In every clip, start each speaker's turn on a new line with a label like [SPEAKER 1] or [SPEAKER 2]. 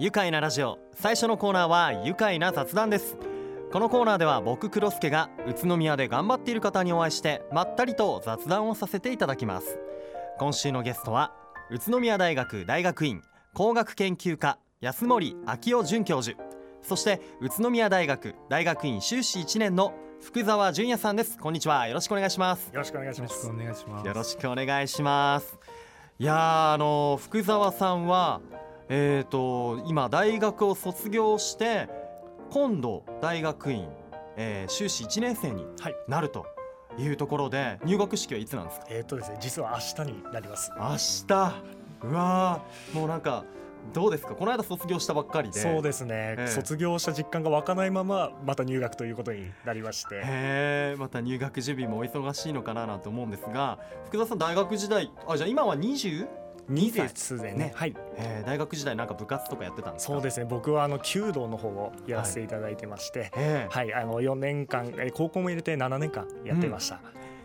[SPEAKER 1] 愉快なラジオ最初のコーナーは愉快な雑談です。このコーナーでは僕黒助が宇都宮で頑張っている方にお会いしてまったりと雑談をさせていただきます。今週のゲストは宇都宮大学大学院工学研究科安森昭夫准教授。そして宇都宮大学大学院修士1年の福澤純也さんです。こんにちは。よろしくお願いします。
[SPEAKER 2] よろしくお願いします。
[SPEAKER 3] お願いします
[SPEAKER 1] よろしくお願いします。いやーあの福澤さんはえーと今大学を卒業して今度大学院、えー修士1年生に
[SPEAKER 2] はい。
[SPEAKER 1] なるというところで入学式はいつなんですか？
[SPEAKER 2] えーっとですね実は明日になります。
[SPEAKER 1] 明日？うわーもうなんかどうですか？この間卒業したばっかりで。
[SPEAKER 2] そうですね、
[SPEAKER 1] ええ。
[SPEAKER 2] 卒業した実感が湧かないまままた入学ということになりまして。
[SPEAKER 1] へえまた入学準備もお忙しいのかななんて思うんですが福田さん大学時代あじゃあ今は 20?
[SPEAKER 2] 2ですね。
[SPEAKER 1] ね
[SPEAKER 2] はい。
[SPEAKER 1] えー大学時代なんか部活とかやってたんですか？
[SPEAKER 2] そうですね。僕はあの弓道の方をやらせていただいてまして。
[SPEAKER 1] えー
[SPEAKER 2] はい、あの4年間えー高校も入れて7年間やってました、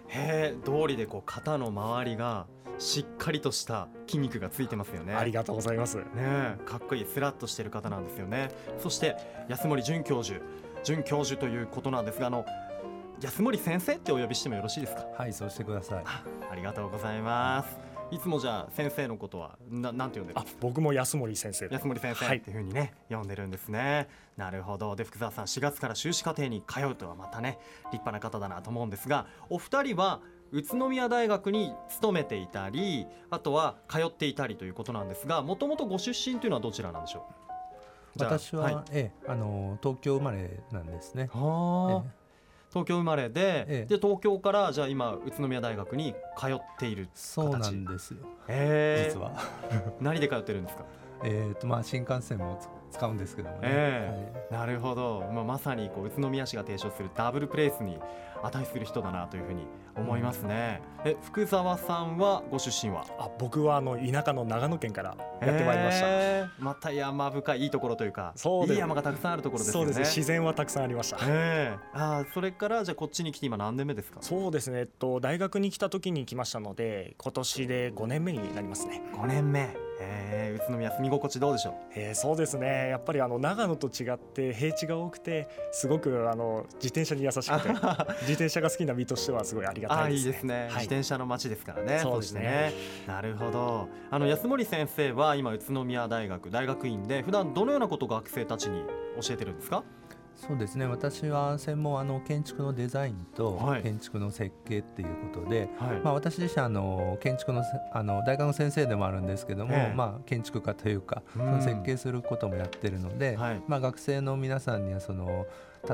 [SPEAKER 1] へえ通りでこう肩の周りがしっかりとした筋肉がついてますよね。
[SPEAKER 2] ありがとうございます。
[SPEAKER 1] ねえ。かっこいいスラッとしてる方なんですよね。そして安森准教授。准教授ということなんですがあの安森先生ってお呼びしてもよろしいですか？
[SPEAKER 3] はいそうしてください。
[SPEAKER 1] あありがとうございますいつもじゃあ先生のことはななんて呼んでるん
[SPEAKER 2] あ
[SPEAKER 1] ですか？
[SPEAKER 2] 僕も安森先生
[SPEAKER 1] 安森先生
[SPEAKER 2] はい。
[SPEAKER 1] っていう風にね、呼んでるんですね。なるほど。で福澤さん4月から修士課程に通うとはまたね立派な方だなと思うんですがお二人は宇都宮大学に勤めていたりあとは通っていたりということなんですがもともとご出身というのはどちらなんでしょう？
[SPEAKER 3] 私は、ええあの東京生まれなんですね。
[SPEAKER 1] はあ。
[SPEAKER 3] え
[SPEAKER 1] 東京生まれで、
[SPEAKER 3] ええ。
[SPEAKER 1] で東京からじゃあ今宇都宮大学に通っている
[SPEAKER 3] そうなんですよ。
[SPEAKER 1] え。
[SPEAKER 3] 実は。
[SPEAKER 1] 何で通ってるんですか？
[SPEAKER 3] えっとまあ新幹線もつ使うんですけどもね、
[SPEAKER 1] えなるほど、まあ、まさにこう宇都宮市が提唱するダブルプレイスに値する人だなというふうに思いますね、え福澤さんはご出身は？
[SPEAKER 2] あ僕はあの田舎の長野県からやってまいりました、
[SPEAKER 1] えー。また山深いいいところというか
[SPEAKER 2] そう
[SPEAKER 1] いい山がたくさんあるところですよね。
[SPEAKER 2] そうです。ね自然はたくさんありました。
[SPEAKER 1] ええあーそれからじゃあこっちに来て今何年目ですか？
[SPEAKER 2] そうですね、えっと、大学に来た時に来ましたので今年で5年目になりますね、
[SPEAKER 1] 5年目えー、宇都宮住み心地どうでしょう？
[SPEAKER 2] えーそうですね。やっぱりあの長野と違って平地が多くてすごくあの自転車に優しくて 自転車が好きな身としてはすごいありが
[SPEAKER 1] あ
[SPEAKER 2] たいですね。
[SPEAKER 1] ーいいですね、
[SPEAKER 2] はい。
[SPEAKER 1] 自転車の街ですからね
[SPEAKER 2] そうですね。
[SPEAKER 1] ね。なるほど。あの安森先生は今宇都宮大学大学院で普段どのようなことを学生たちに教えてるんですか？
[SPEAKER 3] そうですね。私は専門あの建築のデザインと
[SPEAKER 1] はい。
[SPEAKER 3] 建築の設計っていうことで、
[SPEAKER 1] はい。
[SPEAKER 3] まあ、私自身あの建築のせあの大学の先生でもあるんですけども、
[SPEAKER 1] ええ。
[SPEAKER 3] まあ、建築家というか、
[SPEAKER 1] うん。
[SPEAKER 3] その設計することもやってるので、
[SPEAKER 1] はい。
[SPEAKER 3] まあ、学生の皆さんにはその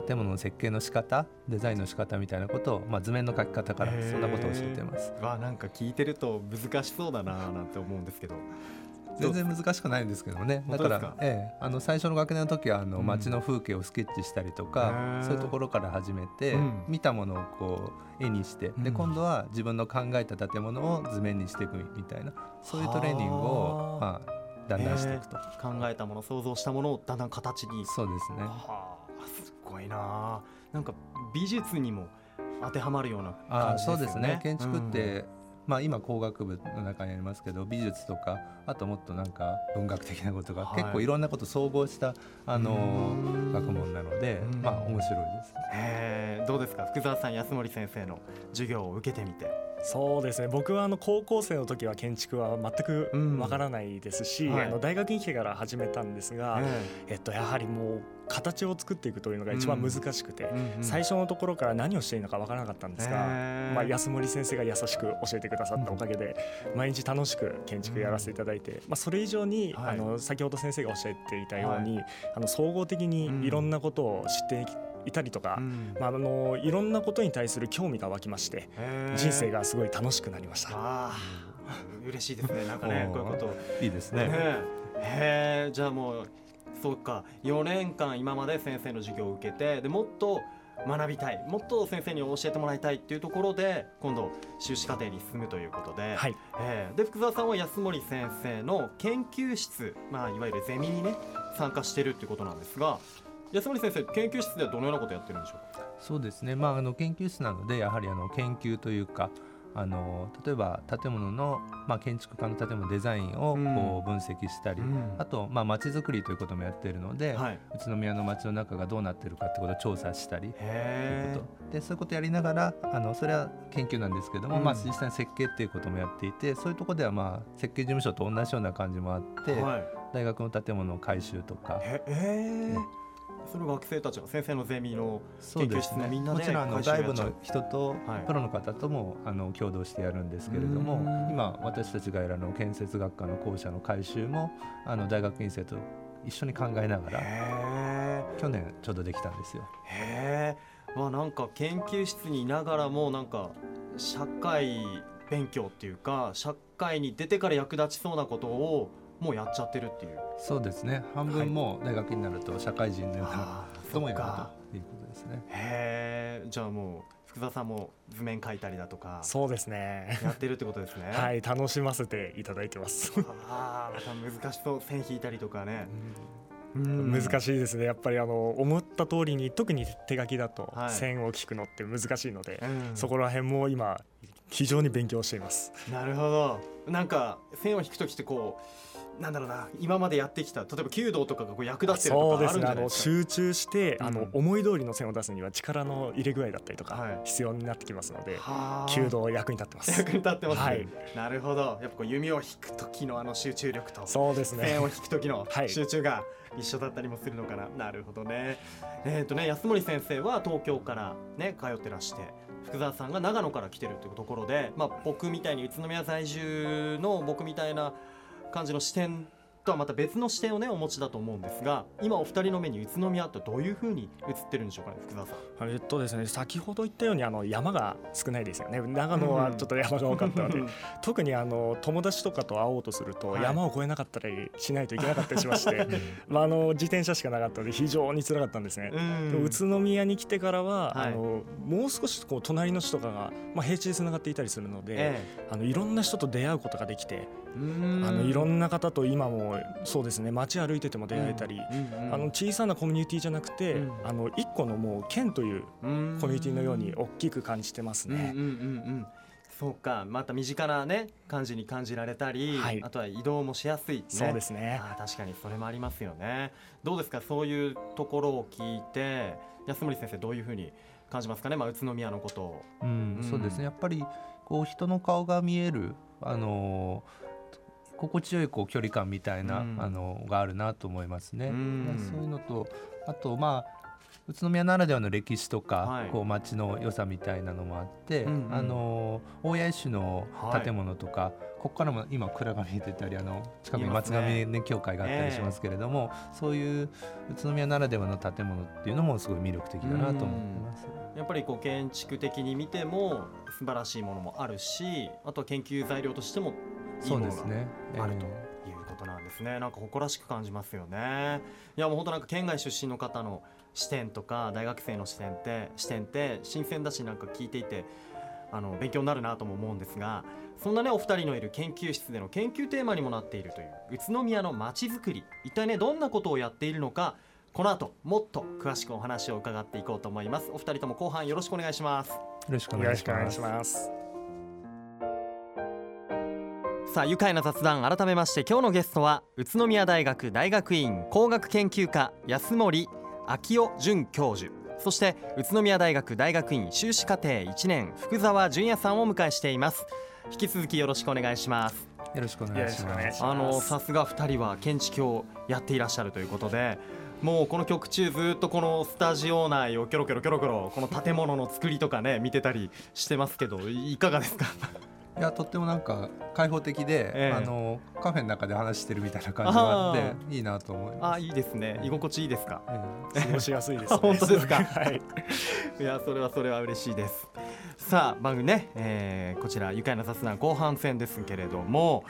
[SPEAKER 3] 建物の設計の仕方デザインの仕方みたいなことを、まあ、図面の描き方からそんなことを教えてます。
[SPEAKER 1] わなんか聞いてると難しそうだななんて思うんですけど
[SPEAKER 3] 全然難しくないんですけどね。だか
[SPEAKER 1] ら
[SPEAKER 3] ええ、あの最初の学年の時はあの
[SPEAKER 1] うん。
[SPEAKER 3] 街の風景をスケッチしたりと
[SPEAKER 1] へ
[SPEAKER 3] か、
[SPEAKER 1] え
[SPEAKER 3] そういうところから始めて、
[SPEAKER 1] うん。
[SPEAKER 3] 見たものをこう絵にして、
[SPEAKER 1] うん。
[SPEAKER 3] で今度は自分の考えた建物を図面にしていくみたいなそういうトレーニングを
[SPEAKER 1] は
[SPEAKER 3] まあ、だんだんしていくと、
[SPEAKER 1] 考えたもの想像したものをだんだん形に。
[SPEAKER 3] そうですね。
[SPEAKER 1] はあすごいななんか美術にも当てはまるような
[SPEAKER 3] あ
[SPEAKER 1] 感じ
[SPEAKER 3] そうですす
[SPEAKER 1] でよね。
[SPEAKER 3] ね建築って、まあ、今工学部の中にありますけど美術とかあともっとなんか文学的なことが、
[SPEAKER 1] はい。
[SPEAKER 3] 結構いろんなこと総合したあの
[SPEAKER 1] うん。
[SPEAKER 3] 学問なので
[SPEAKER 1] うん。
[SPEAKER 3] まあ面白いです。
[SPEAKER 1] どうですか福澤さん安森先生の授業を受けてみて。
[SPEAKER 2] そうですね。僕はあの高校生の時は建築は全く
[SPEAKER 1] うん。
[SPEAKER 2] わからないですし、
[SPEAKER 1] はい。
[SPEAKER 2] あの大学に来てから始めたんですが、
[SPEAKER 1] え。
[SPEAKER 2] えっと、やはりもう形を作っていくというのが一番難しくて、
[SPEAKER 1] えうんうん。
[SPEAKER 2] 最初のところから何をしていいのかわからなかったんですが、まあ、安森先生が優しく教えてくださったおかげで、毎日楽しく建築やらせていただいて、まあ、それ以上に、
[SPEAKER 1] はい。
[SPEAKER 2] あの先ほど先生がおっしゃっていたように、あの総合的にいろんなことを知っていたりとか、
[SPEAKER 1] うん。
[SPEAKER 2] まあ、あのいろんなことに対する興味が湧きまして人生がすごい楽しくなりました。
[SPEAKER 1] 嬉しいですね。なんかね こういうこと
[SPEAKER 3] いいです
[SPEAKER 1] ね。
[SPEAKER 3] ね。
[SPEAKER 1] へえじゃあもうそうか4年間今まで先生の授業を受けてでもっと学びたいもっと先生に教えてもらいたいっていうところで今度修士課程に進むということで、
[SPEAKER 2] はい。
[SPEAKER 1] えーで福澤さんは安森先生の研究室、まあ、いわゆるゼミにね参加してるっていうことなんですが安森先生研究室ではどのようなことやってるんでしょうか？
[SPEAKER 3] そうですね、まあ、あの研究室なのでやはりあの研究というかあの例えば建物の、まあ、建築家の建物のデザインをこう分析したり、
[SPEAKER 1] うん。
[SPEAKER 3] あとまあ街づくりということもやっているので、
[SPEAKER 1] はい。
[SPEAKER 3] 宇都宮の街の中がどうなっているかってことを調査したり。という
[SPEAKER 1] へ
[SPEAKER 3] こと。でそういうことやりながらあのそれは研究なんですけども、
[SPEAKER 1] うん。
[SPEAKER 3] まあ、実際に設計っていうこともやっていてそういうところではまあ設計事務所と同じような感じもあって、
[SPEAKER 1] えはい。
[SPEAKER 3] 大学の建物の改修とか
[SPEAKER 1] へえそれ学生たちが先生のゼミの研究室のみんなで
[SPEAKER 3] もちろんあの外部の人と
[SPEAKER 1] はい。
[SPEAKER 3] プロの方ともあの共同してやるんですけれども
[SPEAKER 1] うん。
[SPEAKER 3] 今私たちがやるあの建設学科の校舎の改修もあの大学院生と一緒に考えながら
[SPEAKER 1] へ
[SPEAKER 3] 去年ちょうどできたんですよ。
[SPEAKER 1] えへえわなんか研究室にいながらもなんか社会勉強っていうか社会に出てから役立ちそうなことをもうやっちゃってるっていう。
[SPEAKER 3] そうですね。半分もう大学になると社会人のような
[SPEAKER 1] あー
[SPEAKER 3] こともや
[SPEAKER 1] そっか。
[SPEAKER 3] るということですね。
[SPEAKER 1] へえじゃあもう福澤さんも図面描いたりだとか
[SPEAKER 2] そうですね。
[SPEAKER 1] やってるってことですね。
[SPEAKER 2] はい楽しませていただいてます。
[SPEAKER 1] ああまた難しそう。線引いたりとかね、
[SPEAKER 2] 難
[SPEAKER 1] い
[SPEAKER 2] しいですね。やっぱりあの思った通りに特に手書きだと
[SPEAKER 1] はい。
[SPEAKER 2] 線を引くのって難しいので、
[SPEAKER 1] うん。
[SPEAKER 2] そこら辺も今非常に勉強しています。
[SPEAKER 1] なるほど。なんか線を引く時ってこうなんだろうな今までやってきた例えば弓道とかがこう役立ってるとかあるんじゃないですか。
[SPEAKER 2] 集中して、
[SPEAKER 1] うん。
[SPEAKER 2] あの思い通りの線を出すには力の入れ具合だったりと
[SPEAKER 1] はい。
[SPEAKER 2] か必要になってきますので、
[SPEAKER 1] はあ。
[SPEAKER 2] 弓道役に立ってます。
[SPEAKER 1] 役に立ってます、ね。
[SPEAKER 2] はい。
[SPEAKER 1] なるほど。やっぱこう弓を引く時のあの集中力と
[SPEAKER 2] そうですね。
[SPEAKER 1] 線を引く時の
[SPEAKER 2] はい。
[SPEAKER 1] 集中が一緒だったりもするのかな、なるほどね。えっ、とね安森先生は東京からね通ってらして福澤さんが長野から来てるっていうところで、まあ、僕みたいに宇都宮在住の僕みたいな感じの視点とはまた別の視点をねお持ちだと思うんですが今お二人の目に宇都宮ってどういうふうに映ってるんでしょうかね福澤さん。
[SPEAKER 2] えっとですね先ほど言ったようにあの山が少ないですよね。長野はちょっと山が多かったので、特にあの友達とかと会おうとすると
[SPEAKER 1] はい
[SPEAKER 2] 山を越えなかったりしないといけなかったりしまして、まあ、あの自転車しかなかったので非常に辛かったんですね。宇都宮に来てからは、
[SPEAKER 1] はい。
[SPEAKER 2] あのもう少しこう隣の市とかが、まあ、平地でつながっていたりするので、
[SPEAKER 1] え
[SPEAKER 2] あのいろんな人と出会うことができて、
[SPEAKER 1] えうん
[SPEAKER 2] あのいろんな方と今もそうですね。街歩いてても出会えたり、
[SPEAKER 1] うんうん
[SPEAKER 2] あの小さなコミュニティじゃなくて、
[SPEAKER 1] うん。
[SPEAKER 2] あの一個のもう県という
[SPEAKER 1] うん。
[SPEAKER 2] コミュニティのように大きく感じてますね。
[SPEAKER 1] うんうんうんうんそうか。また身近なね感じに感じられたり、
[SPEAKER 2] はい。
[SPEAKER 1] あとは移動もしやすい、ね、
[SPEAKER 2] そうですね。
[SPEAKER 1] あー確かにそれもありますよね。どうですか？そういうところを聞いて安森先生どういうふうに感じますかね、まあ、宇都宮のことを。
[SPEAKER 3] うん
[SPEAKER 1] うん。
[SPEAKER 3] そうですね。やっぱりこう人の顔が見えるあの心地よいこう距離感みたいな、
[SPEAKER 1] うん。
[SPEAKER 3] あのがあるなと思いますね。
[SPEAKER 1] う
[SPEAKER 3] そういうのとあとまあ宇都宮ならではの歴史とか、
[SPEAKER 1] はい。
[SPEAKER 3] こう街の良さみたいなのもあって、
[SPEAKER 1] うんうん。
[SPEAKER 3] あの大谷石の
[SPEAKER 1] はい。
[SPEAKER 3] 建物とか、ここからも今蔵が見えてたりあの近くに松
[SPEAKER 1] ね
[SPEAKER 3] 上ね教会があったりしますけれども、そういう宇都宮ならではの建物っていうのもすごい魅力的だなと思ってます。
[SPEAKER 1] やっぱりこう建築的に見ても素晴らしいものもあるしあとは研究材料としてもいい
[SPEAKER 3] そ
[SPEAKER 1] ものが
[SPEAKER 3] うですね。
[SPEAKER 1] あると
[SPEAKER 3] え
[SPEAKER 1] いうことなんですね。なんか誇らしく感じますよね。いやもう本当なんか県外出身の方の視点とか大学生の視点って視点って新鮮だしなんか聞いていてあの勉強になるなとも思うんですが、そんなねお二人のいる研究室での研究テーマにもなっているという宇都宮のまちづくり、一体ねどんなことをやっているのか。この後もっと詳しくお話を伺っていこうと思いますお二人とも後半よろしくお願いします
[SPEAKER 3] ーよろしくお
[SPEAKER 2] よ
[SPEAKER 3] 願いします
[SPEAKER 1] さあ愉快な雑談改めまして今日のゲストは宇都宮大学大学院工学研究科安森昭夫准教授。そして宇都宮大学大学院修士課程1年福沢純也さんをお迎えしています。引き続きよろしくお願いします。
[SPEAKER 3] よろしくお願いします。
[SPEAKER 1] あのさすが2人は建築をやっていらっしゃるということでもうこの曲中ずっとこのスタジオ内をキョロキョロキョロキョロこの建物の作りとかね見てたりしてますけどいかがですか？
[SPEAKER 3] いやとってもなんか開放的で、
[SPEAKER 1] ええ。
[SPEAKER 3] あのカフェの中で話してるみたいな感じがあって
[SPEAKER 1] あ
[SPEAKER 3] いいなと思います。
[SPEAKER 1] あいいですね。居心地いいですか？
[SPEAKER 3] え。
[SPEAKER 2] 過ごしやすいです、ね。
[SPEAKER 1] 本当ですか？
[SPEAKER 2] はい。
[SPEAKER 1] いやそれはそれは嬉しいです。さあ番組ね、えーこちら愉快な雑談後半戦ですけれども、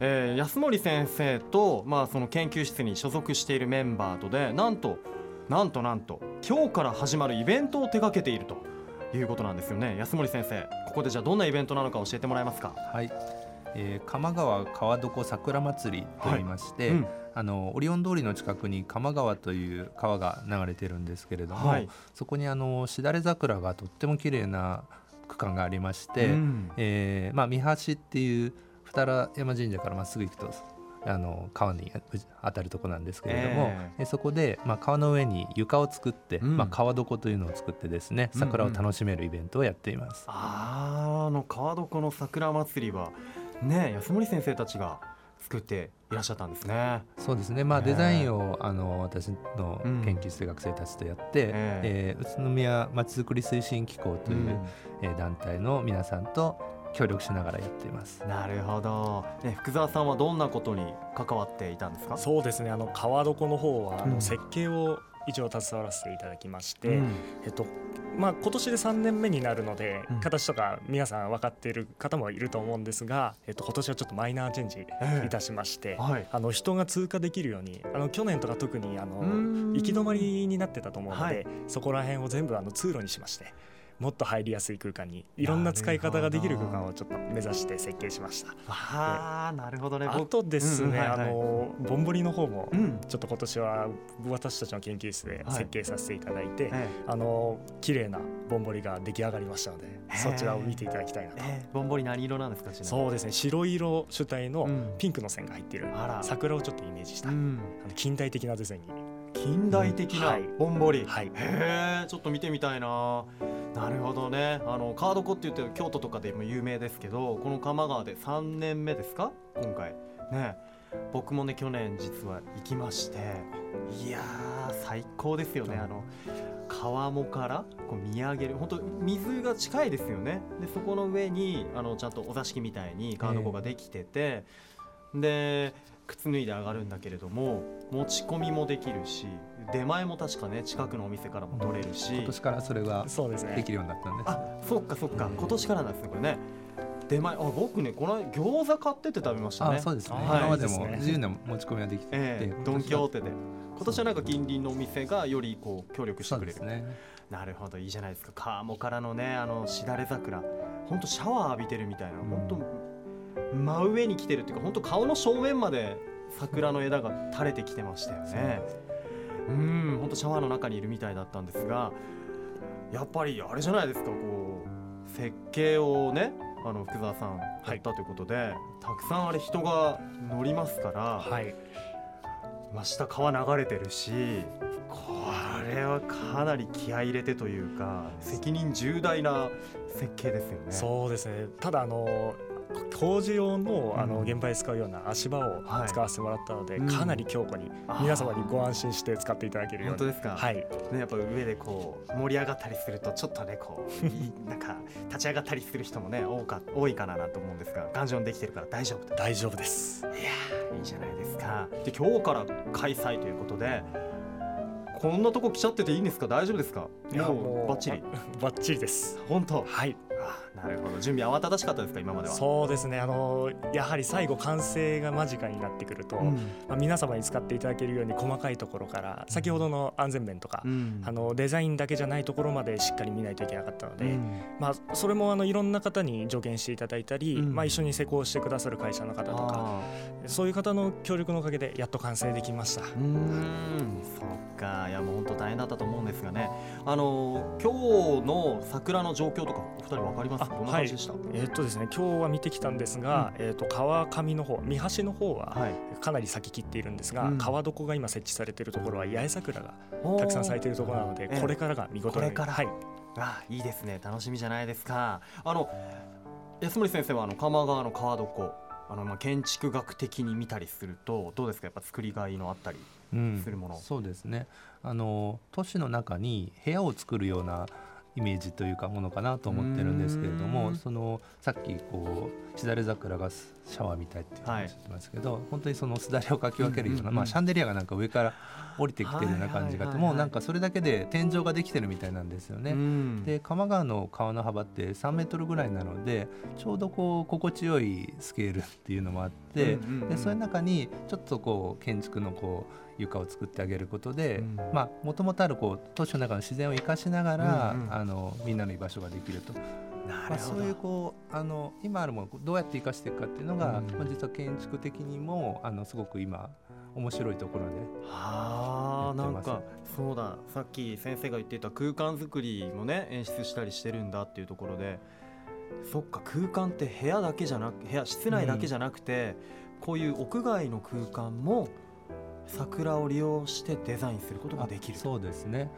[SPEAKER 1] えー安森先生と、まあ、その研究室に所属しているメンバーとでなんとなんとなんと今日から始まるイベントを手掛けているということなんですよね。安森先生ここでじゃあどんなイベントなのか教えてもらえますか？
[SPEAKER 3] えはい、えー鎌川川床桜祭りと言いまして、
[SPEAKER 1] うん。
[SPEAKER 3] あのオリオン通りの近くに鎌川という川が流れてるんですけれども、
[SPEAKER 1] はい。
[SPEAKER 3] そこにあのしだれ桜がとっても綺麗な区間がありまして、
[SPEAKER 1] うん。
[SPEAKER 3] えーまあ、三橋っていう二良山神社からまっすぐ行くとあの川に当たるとこなんですけれども、
[SPEAKER 1] え
[SPEAKER 3] でそこで、まあ、川の上に床を作って、
[SPEAKER 1] うん。
[SPEAKER 3] まあ、川床というのを作ってですね桜を楽しめるイベントをやっています。
[SPEAKER 1] あーあの川床の桜祭りはね安森先生たちが作っていらっしゃったんですね。
[SPEAKER 3] そうですね、まあ、
[SPEAKER 1] ね
[SPEAKER 3] デザインをあの私の
[SPEAKER 1] うん。
[SPEAKER 3] 研究室で学生たちとやって、
[SPEAKER 1] え。
[SPEAKER 3] えー宇都宮まちづくり推進機構という、
[SPEAKER 1] うん。
[SPEAKER 3] えー団体の皆さんと協力しながらやっています。
[SPEAKER 1] なるほど、ね、福沢さんはどんなことに関わっていたんですか？
[SPEAKER 2] そうですね。あの川床の方はあ
[SPEAKER 1] うん。
[SPEAKER 2] の設計を一応携わらせていただきまして、
[SPEAKER 1] うん。
[SPEAKER 2] えっとまあ、今年で3年目になるので、
[SPEAKER 1] うん。
[SPEAKER 2] 形とか皆さん分かっている方もいると思うんですが、えっと、今年はちょっとマイナーチェンジ
[SPEAKER 1] ええ
[SPEAKER 2] いたしまして、
[SPEAKER 1] はい。
[SPEAKER 2] あの人が通過できるようにあの去年とか特にあの
[SPEAKER 1] うん。
[SPEAKER 2] 行き止まりになってたと思うので、
[SPEAKER 1] はい。
[SPEAKER 2] そこら辺を全部あの通路にしましてもっと入りやすい空間にいろんな使い方ができる空間をちょっと目指して設計しました。
[SPEAKER 1] あーなるほどね。
[SPEAKER 2] あとですね、
[SPEAKER 1] うんはいはい。
[SPEAKER 2] あのぼんぼりの方も
[SPEAKER 1] うん
[SPEAKER 2] ちょっと今年は私たちの研究室で
[SPEAKER 1] はい
[SPEAKER 2] 設計させていただいて、
[SPEAKER 1] え
[SPEAKER 2] あの綺麗なぼんぼりが出来上がりましたので
[SPEAKER 1] え
[SPEAKER 2] そちらを見ていただきたいなと。
[SPEAKER 1] ぼんぼり何色なんですか
[SPEAKER 2] そうですね白色主体の
[SPEAKER 1] うん。
[SPEAKER 2] ピンクの線が入っている桜をちょっとイメージした、あ
[SPEAKER 1] うん。
[SPEAKER 2] の近代的なデザインに。
[SPEAKER 1] 近代的な
[SPEAKER 2] はい。
[SPEAKER 1] ぼんぼり、
[SPEAKER 2] はい。
[SPEAKER 1] へえちょっと見てみたいななるほどね。あのカードコって言って京都とかでも有名ですけどこの多摩川で3年目ですか？今回。ね。僕もね去年実は行きまして。いやー最高ですよね。あの川面からこう見上げる。本当水が近いですよね。でそこの上にあのちゃんとお座敷みたいにカードコができてて、で靴脱いで上がるんだけれども持ち込みもできるし出前も確かね近くのお店からも取れるし、
[SPEAKER 3] 今年からそれが
[SPEAKER 2] そうですね。
[SPEAKER 3] できるようになったんです。
[SPEAKER 1] あそっかそっか。今年からなんですねこれね。出前あ僕ねこの間餃子買ってって食べましたね。
[SPEAKER 3] あそうですね、
[SPEAKER 2] はい。
[SPEAKER 3] 今までも自由な持ち込みはできていて、
[SPEAKER 1] ええドン・キホーテで。今年はなんか近隣のお店がよりこう協力してくれる。
[SPEAKER 3] そうですね。
[SPEAKER 1] なるほどいいじゃないですか。川面からのねあのしだれ桜。本当シャワー浴びてるみたいな。
[SPEAKER 3] うん。
[SPEAKER 1] 本当真上に来てるっていうか本当顔の正面まで桜の枝が垂れてきてましたよね。うん本当シャワーの中にいるみたいだったんですがやっぱりあれじゃないですかこう設計をねあの福沢さんやったということで、たくさんあれ人が乗りますから、
[SPEAKER 2] はい。
[SPEAKER 1] 真下川流れてるしこれはかなり気合い入れてというか責任重大な設計ですよね。
[SPEAKER 2] そうですね。ただあの工事用のあの
[SPEAKER 1] うん
[SPEAKER 2] 現場で使うような足場を
[SPEAKER 1] はい。
[SPEAKER 2] 使わせてもらったので、
[SPEAKER 1] うん。
[SPEAKER 2] かなり強固に皆様にご安心して使っていただけるように。
[SPEAKER 1] 本当ですか、
[SPEAKER 2] はい。
[SPEAKER 1] ね、やっぱ上でこう盛り上がったりするとちょっとねこう なんか立ち上がったりする人もね多か多いかななと思うんですが頑丈にできてるから大丈夫だ
[SPEAKER 2] 大丈夫です。
[SPEAKER 1] いやーいいじゃないですか。で今日から開催ということでこんなとこ来ちゃってていいんですか？大丈夫ですか？
[SPEAKER 2] いや
[SPEAKER 1] もう
[SPEAKER 2] もう
[SPEAKER 1] バッチリ。
[SPEAKER 2] バッチリです。
[SPEAKER 1] 本当？
[SPEAKER 2] はい。
[SPEAKER 1] あなるほど。準備慌ただしかったですか今までは？
[SPEAKER 2] そうですね。あのやはり最後完成が間近になってくると、
[SPEAKER 1] うん。
[SPEAKER 2] まあ、皆様に使っていただけるように細かいところから先ほどの安全面とか、
[SPEAKER 1] うん。
[SPEAKER 2] あのデザインだけじゃないところまでしっかり見ないといけなかったので、
[SPEAKER 1] うん。
[SPEAKER 2] まあ、それもあのいろんな方に助言していただいたり、
[SPEAKER 1] うん。
[SPEAKER 2] まあ、一緒に施工してくださる会社の方とか
[SPEAKER 1] あ
[SPEAKER 2] そういう方の協力のおかげでやっと完成できました。
[SPEAKER 1] ーうーん。そっか。いやもう本当大変だったと思うんですがね。あの今日の桜の状況とかお二人わかります？
[SPEAKER 2] あ
[SPEAKER 1] どんな感じでした？
[SPEAKER 2] えーっとですね、今日は見てきたんですが、えーっと川上の方三橋の方は
[SPEAKER 1] はい。
[SPEAKER 2] かなり咲き切っているんですが、
[SPEAKER 1] うん。
[SPEAKER 2] 川床が今設置されているところは八重桜がたくさん咲いているところなので、
[SPEAKER 1] ええ。
[SPEAKER 2] これからが見事に。
[SPEAKER 1] これから。
[SPEAKER 2] はい、
[SPEAKER 1] あいいですね。楽しみじゃないですか。あの安森先生はあの鎌川の川床あのまあ建築学的に見たりするとどうですか？やっぱ作りがいのあったり
[SPEAKER 3] うん
[SPEAKER 1] するもの。
[SPEAKER 3] そうですね。あの都市の中に部屋を作るようなイメージというかものかなと思ってるんですけれどもそのさっきこうしだれ桜がシャワーみたいっていう話してますけど、本当にそのすだれをかき分けるような、
[SPEAKER 1] うんうんうん。
[SPEAKER 3] まあ、シャンデリアがなんか上から降りてきてるような感じがあって
[SPEAKER 1] はいはいはい。はい
[SPEAKER 3] もうなんかそれだけで天井ができてるみたいなんですよね。
[SPEAKER 1] うん。
[SPEAKER 3] で鎌川の川の幅って3メートルぐらいなのでちょうどこう心地よいスケールっていうのもあって、
[SPEAKER 1] うんうんうん
[SPEAKER 3] でそういう中にちょっとこう建築のこう床を作ってあげることでもともとあるこう都市の中の自然を生かしながら、
[SPEAKER 1] うんうん。
[SPEAKER 3] あのみんなの居場所ができるとまあ、そういうこうあの今あるものをどうやって生かしていくかっていうのが、
[SPEAKER 1] うん。
[SPEAKER 3] まあ、実は建築的にもあのすごく今面白いところで
[SPEAKER 1] はあなんかそうだ。さっき先生が言っていた空間作りもね演出したりしてるんだっていうところでそっか空間って部屋だけじゃなく部屋室内だけじゃなくて、こういう屋外の空間も桜を利用してデザインすることができる
[SPEAKER 3] そうですね。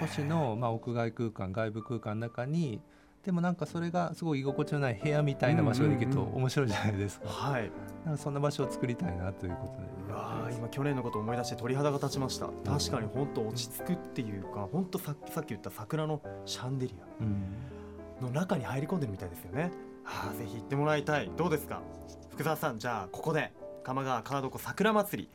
[SPEAKER 3] 都市の、まあ、屋外空間外部空間の中にでもなんかそれがすごい居心地のない部屋みたいな場所ができると面白いじゃないですか,、
[SPEAKER 1] はい。
[SPEAKER 3] なんかそんな場所を作りたいなということで。
[SPEAKER 1] うわー今去年のことを思い出して鳥肌が立ちました。確かに本当落ち着くっていうか本当ささっき言った桜のシャンデリ
[SPEAKER 3] うん。
[SPEAKER 1] アの中に入り込んでるみたいですよね。はあぜひ行ってもらいたい。どうですか？福澤さんじゃあここで釜川川床桜祭り。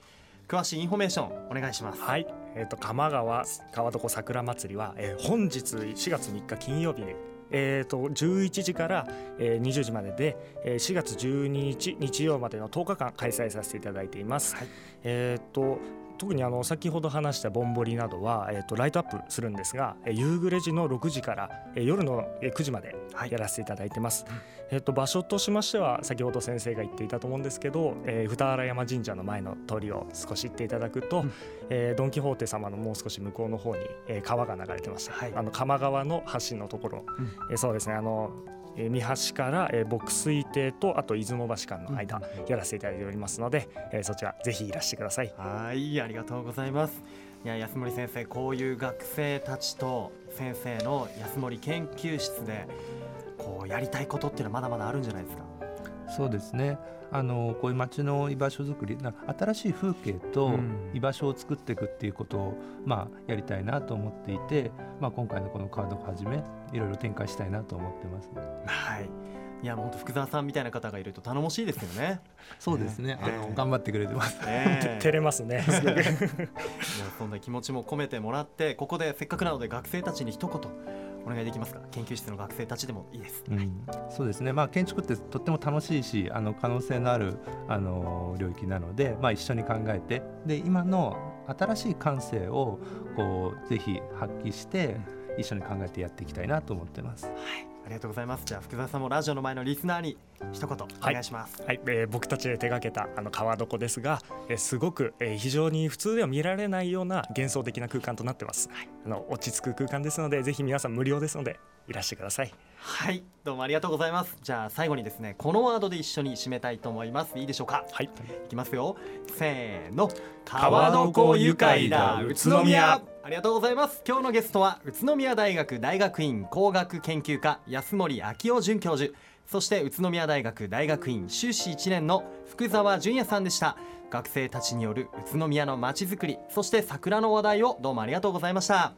[SPEAKER 1] 詳しいインフォメーションお願いします。
[SPEAKER 2] はい、えっ、と釜川川床桜祭りは、えー本日4月3日金曜日にえー、と11時から、えー20時までで、えー4月12日日曜までの10日間開催させていただいています。
[SPEAKER 1] はい
[SPEAKER 2] えー、と特にあの先ほど話したぼんぼりなどは、えー、とライトアップするんですが、えー夕暮れ時の6時から、えー夜のえー9時まで
[SPEAKER 1] はい。
[SPEAKER 2] やらせていただいてます。えっと場所としましては先ほど先生が言っていたと思うんですけど、えー、二原山神社の前の通りを少し行っていただくと、
[SPEAKER 1] うん。
[SPEAKER 2] えードン・キホーテ様のもう少し向こうの方に、えー川が流れてまして、
[SPEAKER 1] はい。
[SPEAKER 2] あの鎌川の橋のところ、
[SPEAKER 1] うん。
[SPEAKER 2] えーそうですね。あの、えー三橋から、えー牧水亭とあと出雲橋間の間、
[SPEAKER 1] うん。
[SPEAKER 2] やらせていただいておりますので、えーそちらぜひいらしてください。
[SPEAKER 1] はいありがとうございます。いや安森先生こういう学生たちと先生の安森研究室でこうやりたいことっていうのはまだまだあるんじゃないですか
[SPEAKER 3] そうですね。あのこういう街の居場所づくりな新しい風景と
[SPEAKER 1] うん。
[SPEAKER 3] 居場所を作っていくっていうことを、まあ、やりたいなと思っていて、まあ、今回のこのカードをはじめいろいろ展開したいなと思ってます。
[SPEAKER 1] はい。いやもう本当福澤さんみたいな方がいると頼もしいですよね。
[SPEAKER 3] そうですね、あ
[SPEAKER 1] ね
[SPEAKER 3] の頑張ってくれてます。
[SPEAKER 1] ね。え
[SPEAKER 2] 照れますね。すごく
[SPEAKER 1] いやそんな気持ちも込めてもらってここでせっかくなので学生たちに一言お願いできますか？研究室の学生たちでもいいです。
[SPEAKER 3] うん、そうですね、まあ、建築ってとっても楽しいしあの可能性のあるあの領域なので、まあ、一緒に考えて。で今の新しい感性をこうぜひ発揮して一緒に考えてやっていきたいなと思ってます。
[SPEAKER 1] ありがとうございます。じゃあ福澤さんもラジオの前のリスナーに一言お願いします、
[SPEAKER 2] はい、えー僕たちで手掛けたあの川床ですが、えーすごく、えー非常に普通では見られないような幻想的な空間となってます。あの落ち着く空間ですので、ぜひ皆さん無料ですのでいらしてください。
[SPEAKER 1] はい。どうもありがとうございます。じゃあ最後にですねこのワードで一緒に締めたいと思います。いいでしょうか？
[SPEAKER 2] はい、
[SPEAKER 1] いきますよ。せーの。川床愉快だ宇都宮。ありがとうございます。今日のゲストは宇都宮大学大学院工学研究科安森昭夫准教授そして宇都宮大学大学院修士1年の福沢淳也さんでした。学生たちによる宇都宮のまちづくりそして桜の話題をどうもありがとうございました。